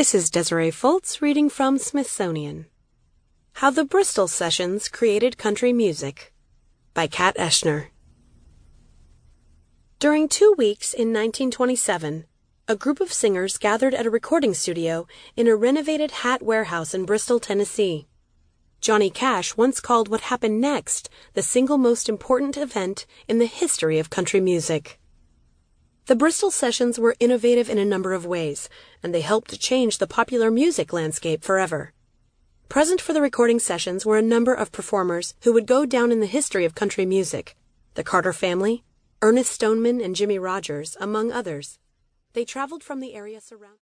This is Desiree Fultz reading from Smithsonian. How the Bristol Sessions Created Country Music by Kat Eschner. During two weeks in 1927, a group of singers gathered at a recording studio in a renovated hat warehouse in Bristol, Tennessee. Johnny Cash once called what happened next the single most important event in the history of country music. The Bristol Sessions were innovative in a number of ways, and they helped change the popular music landscape forever. Present for the recording sessions were a number of performers who would go down in the history of country music the Carter family, Ernest Stoneman, and Jimmie Rodgers, among others. They traveled from the area surrounding